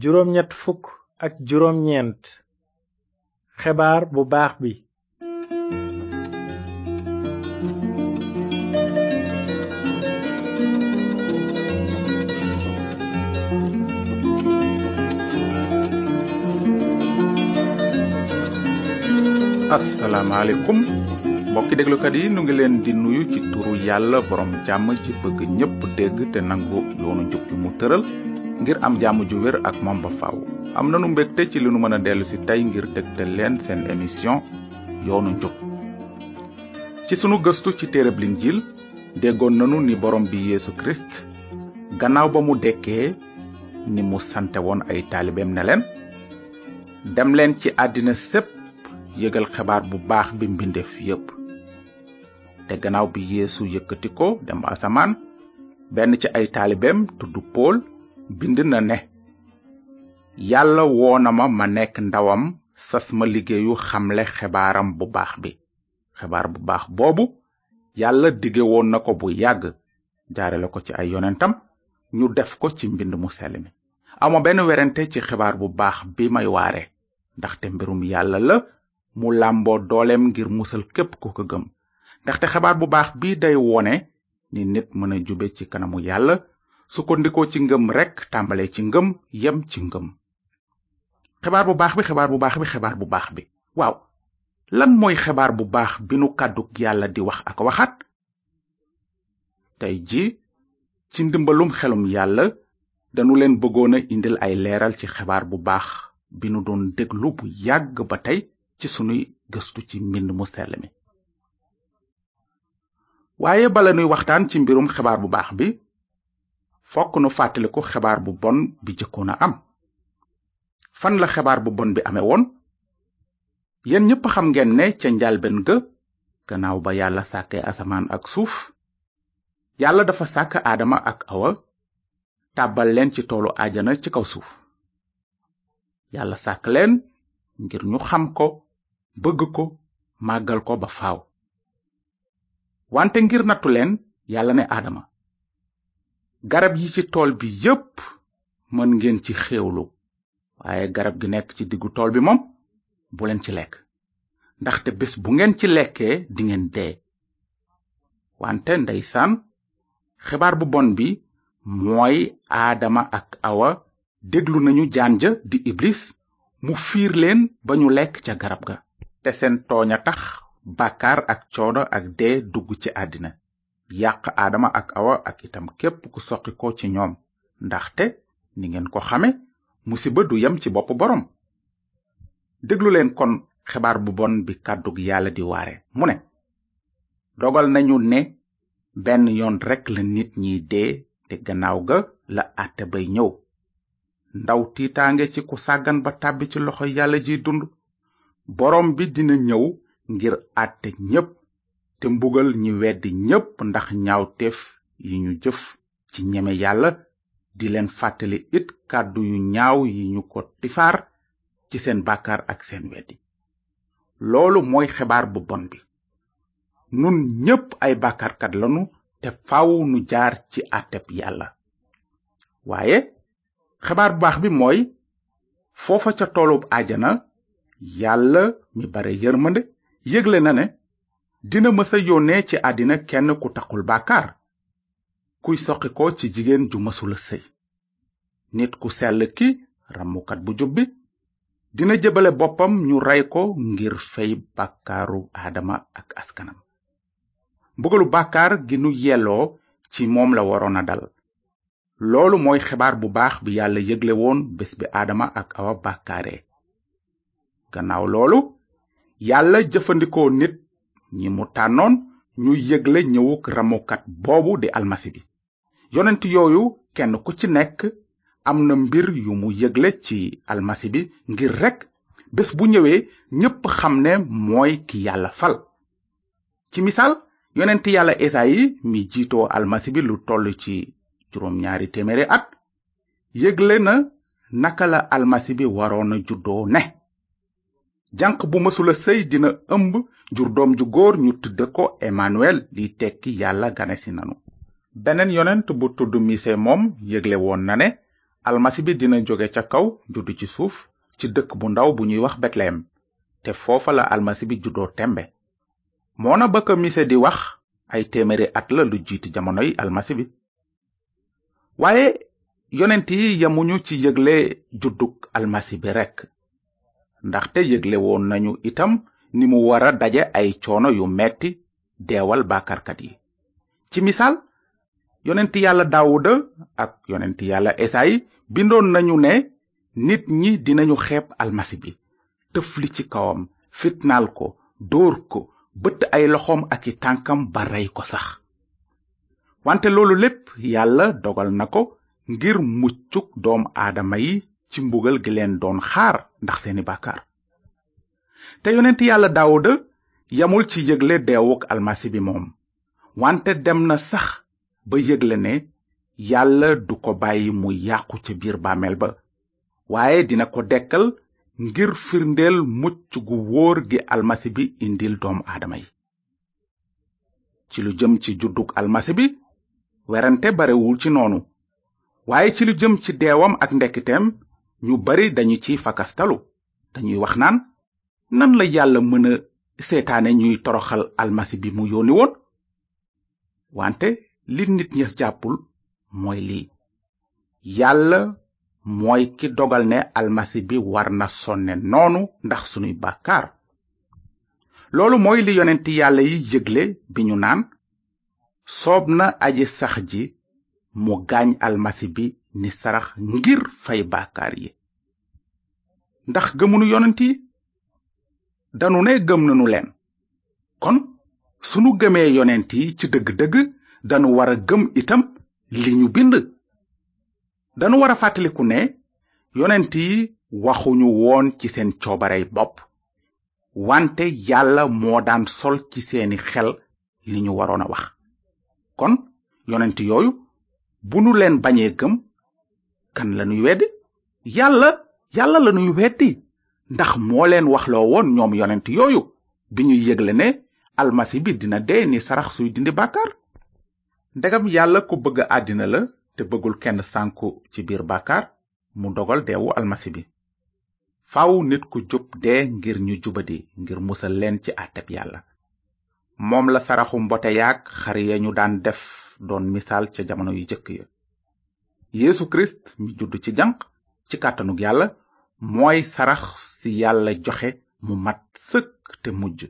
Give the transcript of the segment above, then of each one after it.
juróom ñett fukk ak juróom ñeent xebaar bu baax bi asalaamaaleykum mbokki déglukat yi nu ngi leen di nuyu ci turu yàlla borom jàmm ci bëgg ñépp dégg te nangu yoonu njub bi mu tëral ngir am jàmm ju wér ak moom ba faaw. am nanu mbégte ci li nu mën a dellu si tey ngir dégtal leen seen émission yoonu njub ci sunu gëstu ci téereb Linjiil déggoon nanu ni borom bi Yeesu Kirist gannaaw ba mu dekkee ni mu sante woon ay taalibeem ne leen dem leen ci àddina sépp yëgal xebaar bu baax bi mbindeef yépp te gannaaw bi yeesu yëkkati ko dem asamaan benn ci ay taalibeem tudd pool bind na ne yàlla woona ma ma nekk ndawam sas ma liggéeyu xamle xebaaram bu baax bi xebaar bu baax boobu yàlla dige woon na ko bu yàgg jaarale ko ci ay yonentam ñu def ko ci mbind mu sell mi ama benn werante ci xebaar bu baax bi may waare ndaxte mbirum yàlla la mu làmboo dooleem ngir musal képp ku ko gëm ndaxte xabaar bu baax bii day wone ni nit mën a jube ci kanamu yàlla sukkandikoo ci ngëm rekk tàmbalee ci ngëm yem ci ngëm xabaar bu baax bi xabaar bu baax bi xabaar bu baax bi waaw lan mooy xabaar bu baax bi nu kàddug yàlla di wax ak waxaat tey ji ci ndimbalum xelum yàlla danu leen bëggoon a indil ay leeral ci xebaar bu baax bi nu doon déglu bu yàgg ba tey ci sunuy gëstu ci mbind mu sell mi waaye bala nuy waxtaan ci mbirum xebaar bu baax bi fokk nu fàttaliku xebaar bu bon bi jëkkoon a am fan la xebaar bu bon bi amee woon yéen ñépp xam ngeen ne ca njalben ga gannaaw ba yàlla sàkke asamaan ak suuf yàlla dafa sàkk aadama ak awa tàbbal leen ci toolu ajana ci kaw suuf yàlla sàkk leen ngir ñu xam ko bëgg ko màggal ko ba faaw wante ngir nattu leen yàlla ne aadama garab yi ci tool bi yépp mën ngeen ci xéewlu waaye garab gi nekk ci diggu tool bi moom bu leen ci lekk ndaxte bés bu ngeen ci lekkee dingeen dee wante ndeysaan xibaar bu bon bi mooy aadama ak awa déglu nañu jaan ja di iblis mu fiir leen ba ñu lekk ca garab ga te seen tooña tax bàkkaar ak coono ak dee dugg ci àddina yàq aadama ak awa ak itam képp ku soqi ko ci ñoom ndaxte ni ngeen ko xame musiba du yem ci bopp boroom déglu leen kon xibaar bu bon bi kàddug yàlla di waare mu ne dogal nañu ne benn yoon rekk la nit ñiy dee te gannaaw ga la àtte bay ñëw ndaw tiitaange ci ku sàggan ba tàbbi ci loxo yàlla ji dund boroom bi dina ñëw ngir àtte ñépp te mbugal ñi weddi ñépp ndax ñaawteef yi ñu jëf ci ñeme yàlla di leen fàttali it kàddu yu ñaaw yi ñu ko tifaar ci seen bàkkaar ak seen weddi loolu mooy xebaar bu bon bi nun ñépp ay bàkkaarkat lanu te faw nu jaar ci àtteb yàlla waaye xabaar bu baax bi mooy foofa ca toolub ajana yàlla mi bare yërmande yëgle na ne dina mësa yónnee ci àddina kenn ku taxul bàkkaar kuy soqi ko ci jigéen ju mësula sëy nit ku sell ki ramukat bu jub bi dina jëbale boppam ñu rey ko ngir fey bàkkaaru aadama ak askanam mbugalu bàkkaar gi nu yelloo ci moom la waroon a dal loolu mooy xibaar bu baax bi yàlla yëgle woon bés bi aadama ak awa bàkkaare gannaaw loolu yàlla jëfandikoo nit ñi mu tànnoon ñu yëgle ñëwuk ramukat boobu di almasi bi yonent yooyu kenn ku ci nekk am na mbir yu mu yëgle ci almasi bi ngir rekk bés bu ñëwee ñépp xam ne mooy ki yàlla fal ci misaal yonent yàlla esayi mi jiitoo almasi bi lu toll ci juróom ñaari téeméeri at yëgle na naka la almasi bi waroon a juddoo ne janq bu mësula sëy dina ëmb jur doom ju góor ñu tudde ko Emmanuel li tekki yàlla ganesi nanu beneen yonent bu tudd mise moom yëgle woon na ne almasi bi dina jóge ca kaw juddu ci suuf ci dëkk bu ndaw bu ñuy wax betleyem te foofa la almasi bi juddoo tembe moona ba ko mise di wax ay téeméeri at la lu jiitu jamonoy almasi bi waaye yonent yi yemuñu ci yëgle juddug almasi bi rekk ndaxte yëgle woon nañu itam ni mu wara daje ay coono yu metti deewal bàkkarkat yi ci misaal yonent yàlla daawuda ak yonent yàlla esayi bindoon nañu ne nit ñi dinañu xeeb almasi bi tëfli ci kawam fitnaal ko dóor ko bëtt ay loxoom ak i tànkam ba rey ko sax wante loolu lépp yàlla dogal na ko ngir muccuk doom aadama yi ci mbugal gi leen doon xaar ndax seeni bàkkaar te yonent yàlla daawuda yamul ci yëgle deewuk almasi bi moom wante dem na sax ba yëgle ne yàlla du ko bàyyi mu yàqu ca biir bàmmeel ba waaye dina ko dekkal ngir firndeel mucc gu wóor gi almasi bi indil doom aadama yi ci lu jëm ci juddug almasi bi werante barewul ci noonu waaye ci lu jëm ci deewam ak ndekkiteem ñu bari dañu ci fakastalu dañuy wax naan nan la yàlla mën a seetaane ñuy toroxal almasi bi mu yónni woon wante li nit ña jàppul mooy lii yàlla mooy ki dogal ne almasi bi war na sonne noonu ndax sunuy bàkkaar loolu mooy li yonent yàlla yi yëgle bi ñu naan soob na aji sax ji mu gaañ almasi bi ni sarax ngir fay bàkkaar yi ndax gëmunu yonent yi danu ne gëm nanu leen kon sunu gëmee yonent yi ci dëgg-dëgg danu war a gëm itam li ñu bind danu war a fàttaliku ne yonent yi waxuñu woon ci seen coobarey bopp wante yàlla moo daan sol ci seeni xel li ñu waroon a wax kon yonent yooyu bu nu leen bañee gëm kan la nuy weddi yàlla yàlla la nuy weddi ndax moo leen waxloo woon ñoom yonent yooyu bi ñuy yëgle ne almasi bi dina dee ni sarax suy dindi bàkkaar ndegam yàlla ku bëgg àddina la te bëggul kenn sànku ci biir bàkkaar mu dogal deewu almasi bi faw nit ku jub dee ngir ñu jubadi ngir musal leen ci àtteb yàlla moom la saraxu mbote yaag xar ya ñu daan def doon misaal ca jamono yu jëkk ya yeesu kirist mi judd ci janq ci kàttanug yàlla mooy sarax si yàlla joxe mu mat sëkk te mujj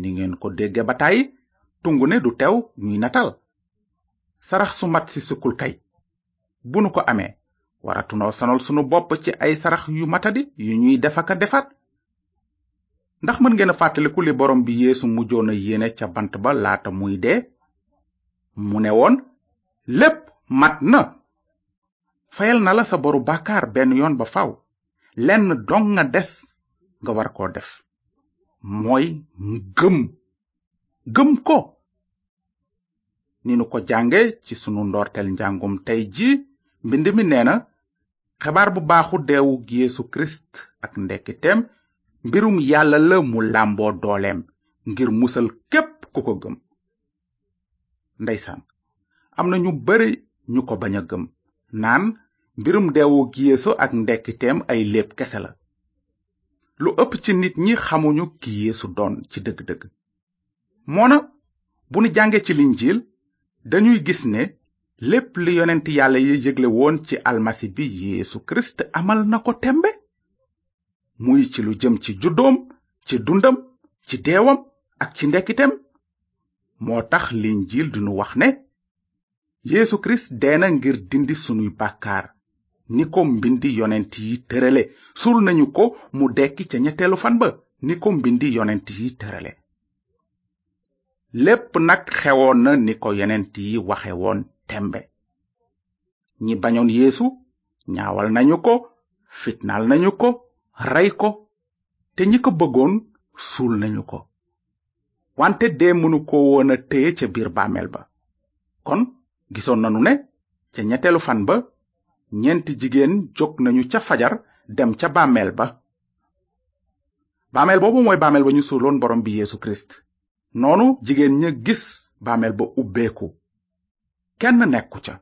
ni ngeen ko dégge ba tàyyi tungu ne du teew ñuy natal sarax su mat si sukkul kay bu nu ko amee waratunoo sonal sunu bopp ci ay sarax yu matadi yu ñuy defaka defaat ndax mën ngeen a fàttaliku li borom bi yeesu mujjoon a yéene ca bant ba laata muy dee mu ne woon lépp mat na fayal na la sa boru bàkkaar benn yoon ba faw lenn dong nga des nga war koo def mooy gëm gëm ko ni nu ko jànge ci sunu ndoortel njàngum tey ji mbind mi nee na xebaar bu baaxu deewu yeesu kirist ak ndekkiteem mbirum yàlla la mu làmboo dooleem ngir musal képp ku ko gëm ndeysaan am na ñu bari ñu ko bañ a gëm naan mbirum deewu yeesu ak ndekkiteem ay léeb kese la lu ëpp ci nit ñi xamuñu ki yeesu doon ci dëgg-dëgg moona bu nu jàngee ci linjiil dañuy gis ne lépp li yonent yàlla yi yëgle woon ci almasi bi yeesu kirist amal na ko tembe muy ci lu jëm ci juddoom ci dundam ci deewam ak ci ndekkiteem moo tax linjiil dinu wax ne yeesu kirist dee na ngir dindi sunuy bàkkaar ni ko mbindi yonent yi tërale suul nañu ko mu dekki ca ñetteelu fan ba ni ko mbindi yonent yi tërale lépp nag xewoon na ni ko yonent yi waxe woon tembe ñi bañoon yéesu ñaawal nañu ko fitnaal nañu ko rey ko te ñi ko bëggoon suul nañu ko wante dee mënu ko woon a téye ca biir bàmmeel ba kon gisoon nanu ne ca ñetteelu fan ba ñeenti jigéen jóg nañu ca fajar dem ca bàmmeel ba bàmmeel boobu mooy bàmmeel ba ñu suuloon borom bi Yeesu Kirist noonu jigéen ña gis bàmmeel ba ubbeeku kenn nekku ca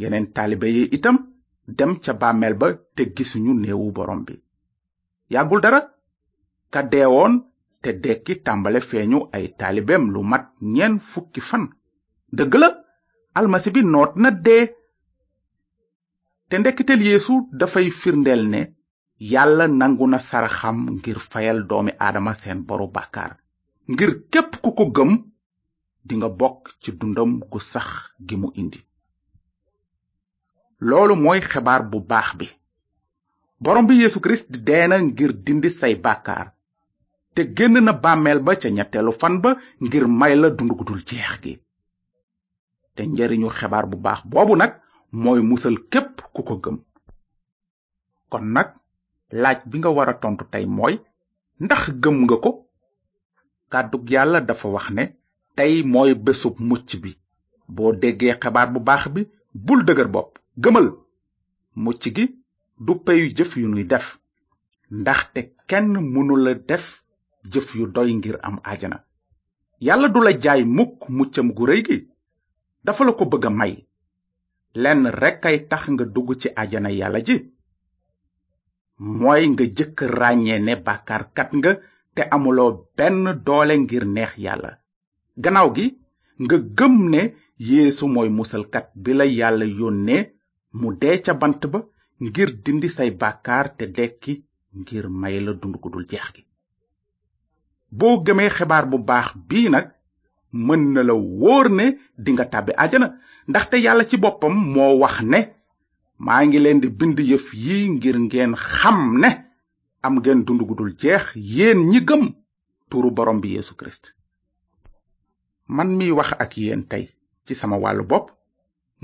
yeneen taalibe yi itam dem ca bàmmeel ba te gisuñu néewu borom bi yàggul dara ka deewoon te dekki tàmbale feeñu ay taalibeem lu mat ñeen fukki fan dëgg la almasi bi noot na dee te ndekkitel yeesu dafay firndeel ne yàlla nangu na saraxam ngir fayal doomi aadama seen boru bàkkaar ngir képp ku ko gëm dinga bokk ci dundam gu sax gi mu indi loolu mooy xebaar bu baax bi borom bi yeesu kirist dee na ngir dindi say bàkkaar te génn na bàmmeel ba ca ñetteelu fan ba ngir may la dund gu dul jeex gi te njariñu xebaar bu baax boobu nag mooy musal képp ku ko gëm kon nag laaj bi nga war a tontu tey mooy ndax gëm nga ko kàddug yàlla dafa wax ne tey mooy bésub mucc bi boo déggee xebaar bu baax bi bul dëgër bopp gëmal mucc gi du peyu jëf yu nuy def ndaxte kenn mënula def jëf yu doy ngir am ajana yàlla du la jaay mukk muccam gu réy gi dafa la ko bëgg a may lenn rekk ay tax nga dugg ci ajana yàlla ji mooy nga jëkk ràññee ne bàkkaarkat nga te amuloo benn doole ngir neex yàlla gannaaw gi nga gëm ne yéesu mooy musalkat bi la yàlla yónnee mu dee ca bant ba ngir dindi say bàkkaar te dekki ngir may la dund gu dul jeex gi boo gëmee xibaar bu baax bii nag mën na la wóor ne dinga tàbbi àjjana ndaxte yàlla ci boppam moo wax ne maa ngi leen di bind yëf yi ngir ngeen xam ne am ngeen dund gu dul jeex yéen ñi gëm turu borom bi Yeesu Kirist man mi wax ak yéen tey ci sama wàllu bopp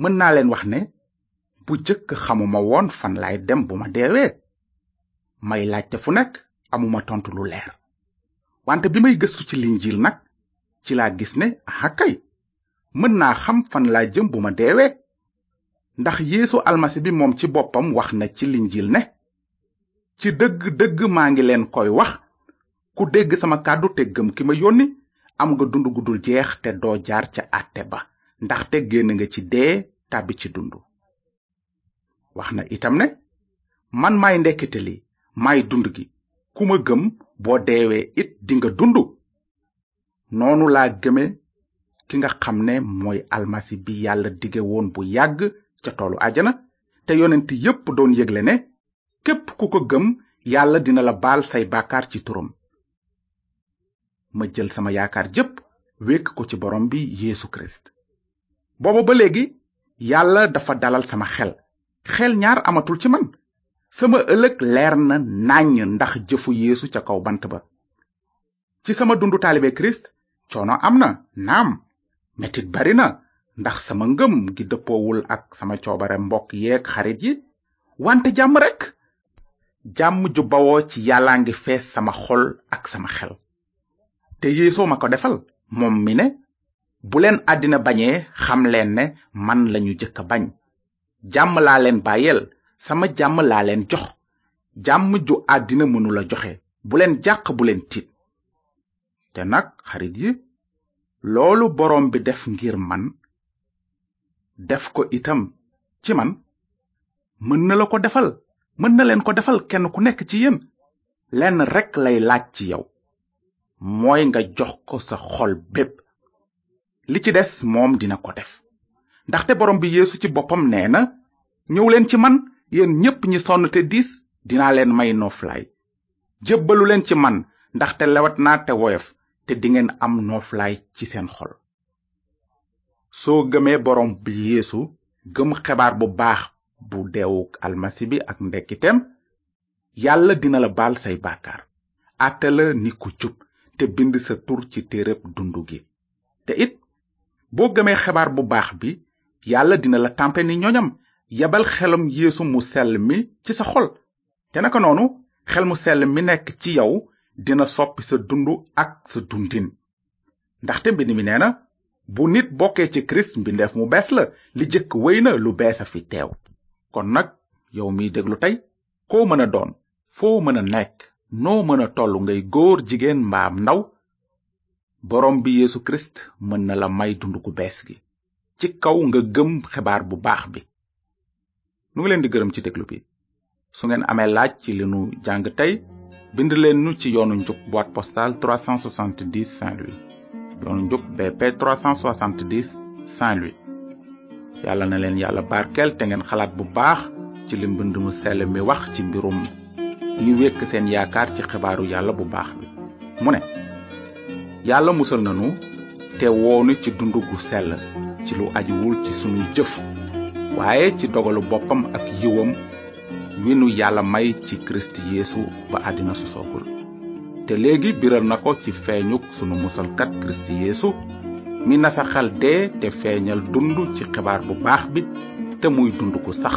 mën naa leen wax ne bu jëkk xamuma woon fan laay dem bu ma deewee may laajte fu nekk amuma tontu lu leer wante bi may gëstu ci linjiil nag ci laa gis ne aha kay mën naa xam fan laa jëm bu ma deewee ndax yéesu almasi bi moom ci boppam wax na ci linjiil ne ci dëgg dëgg maa ngi leen koy wax ku dégg sama kàddu te gëm ki ma yónni am nga dund gu dul jeex te doo jaar ca àtte ba ndaxte génn nga ci dee tàbbi ci dund wax na itam ne man maay ndekkite li maay dund gi ku ma gëm boo deewee it dinga dund noonu laa gëme ki nga xam ne mooy almasi bi yàlla dige woon bu yàgg ca toolu àjjana te yonent yépp doon yëgle ne képp ku ko gëm yàlla dina la baal say bàkkaar ci turam ma jël sama yaakaar jépp wékk ko ci borom bi Yeesu Kirist booba ba léegi yàlla dafa dalal sama xel xel ñaar amatul ci man sama ëllëg leer na nàññ ndax jëfu yéesu ca kaw bant ba ci sama dundu taalibe kirist coono am na naam metit bari na ndax sama ngëm gi dëppoowul ak sama coobare mbokk yeeg xarit yi wante jàmm rekk jàmm ju bawoo ci yàllaa ngi fees sama xol ak sama xel te yeesoo ma ko defal moom mi ne bu leen àddina bañee xam leen ne man lañu jëkk a bañ jàmm laa leen bàyyeel sama jàmm laa leen jox jàmm ju àddina mënula joxe bu leen jàq bu leen tiit te nag xarit yi loolu boroom bi def ngir man def ko itam ci man mën na la ko defal mën na leen ko defal kenn ku nekk ci yéen lenn rekk lay laaj ci yow mooy nga jox ko sa xol bépp li ci des moom dina ko def ndaxte borom bi yeesu ci boppam nee na ñëw leen ci man yéen ñépp ñi sonn te diis dinaa leen may nooflaay jébbalu leen ci man ndaxte lewet naa te woyof te dingeen am nooflaay ci seen xol soo gëmee borom bi yeesu gëm xebaar bu baax bu deewuk almasi bi ak ndekkiteem yàlla dina la baal say bàkkaar àtte la ni ku jub te bind sa tur ci téereb dund gi te it boo gëmee xebaar bu baax bi yàlla dina la tàmpe ni ñoñam yebal xelum yéesu mu sell mi ci sa xol te naka noonu xel mu sell mi nekk ci yow dina soppi sa dund ak sa dundin ndaxte mbind mi nee na bu nit bokkee ci kirist mbindeef mu bees la li jëkk wéy na lu bees a fi teew kon nag yow miy déglu tey koo mën a doon foo mën a nekk noo mën a tollu ngay góor jigéen mbaam ndaw borom bi yeesu kirist mën na la may dund gu bees gi ci kaw nga gëm xebaar bu baax bi nu ngi leen di gërëm ci déglu bi su ngeen amee laaj ci li nu jàng tey bind leen nu ci yoonu njub boîte postale 370 Saint-Louis yoonu njub BP 370 Saint-Louis yàlla na leen yàlla barkeel te ngeen xalaat bu baax ci li mbind mu sell mi wax ci mbirum ñu wékk seen yaakaar ci xibaaru yàlla bu baax bi mu ne yàlla musal nanu te woonu ci dund gu sell ci lu ajuwul ci sunuy jëf waaye ci dogalu boppam ak yiwam wi nu yàlla may ci kirist yeesu ba àddina su soogul te léegi biral na ko ci feeñuk sunu musalkat kirist yeesu mi nasaxal dee te feeñal dund ci xibaar bu baax bi te muy dund ku sax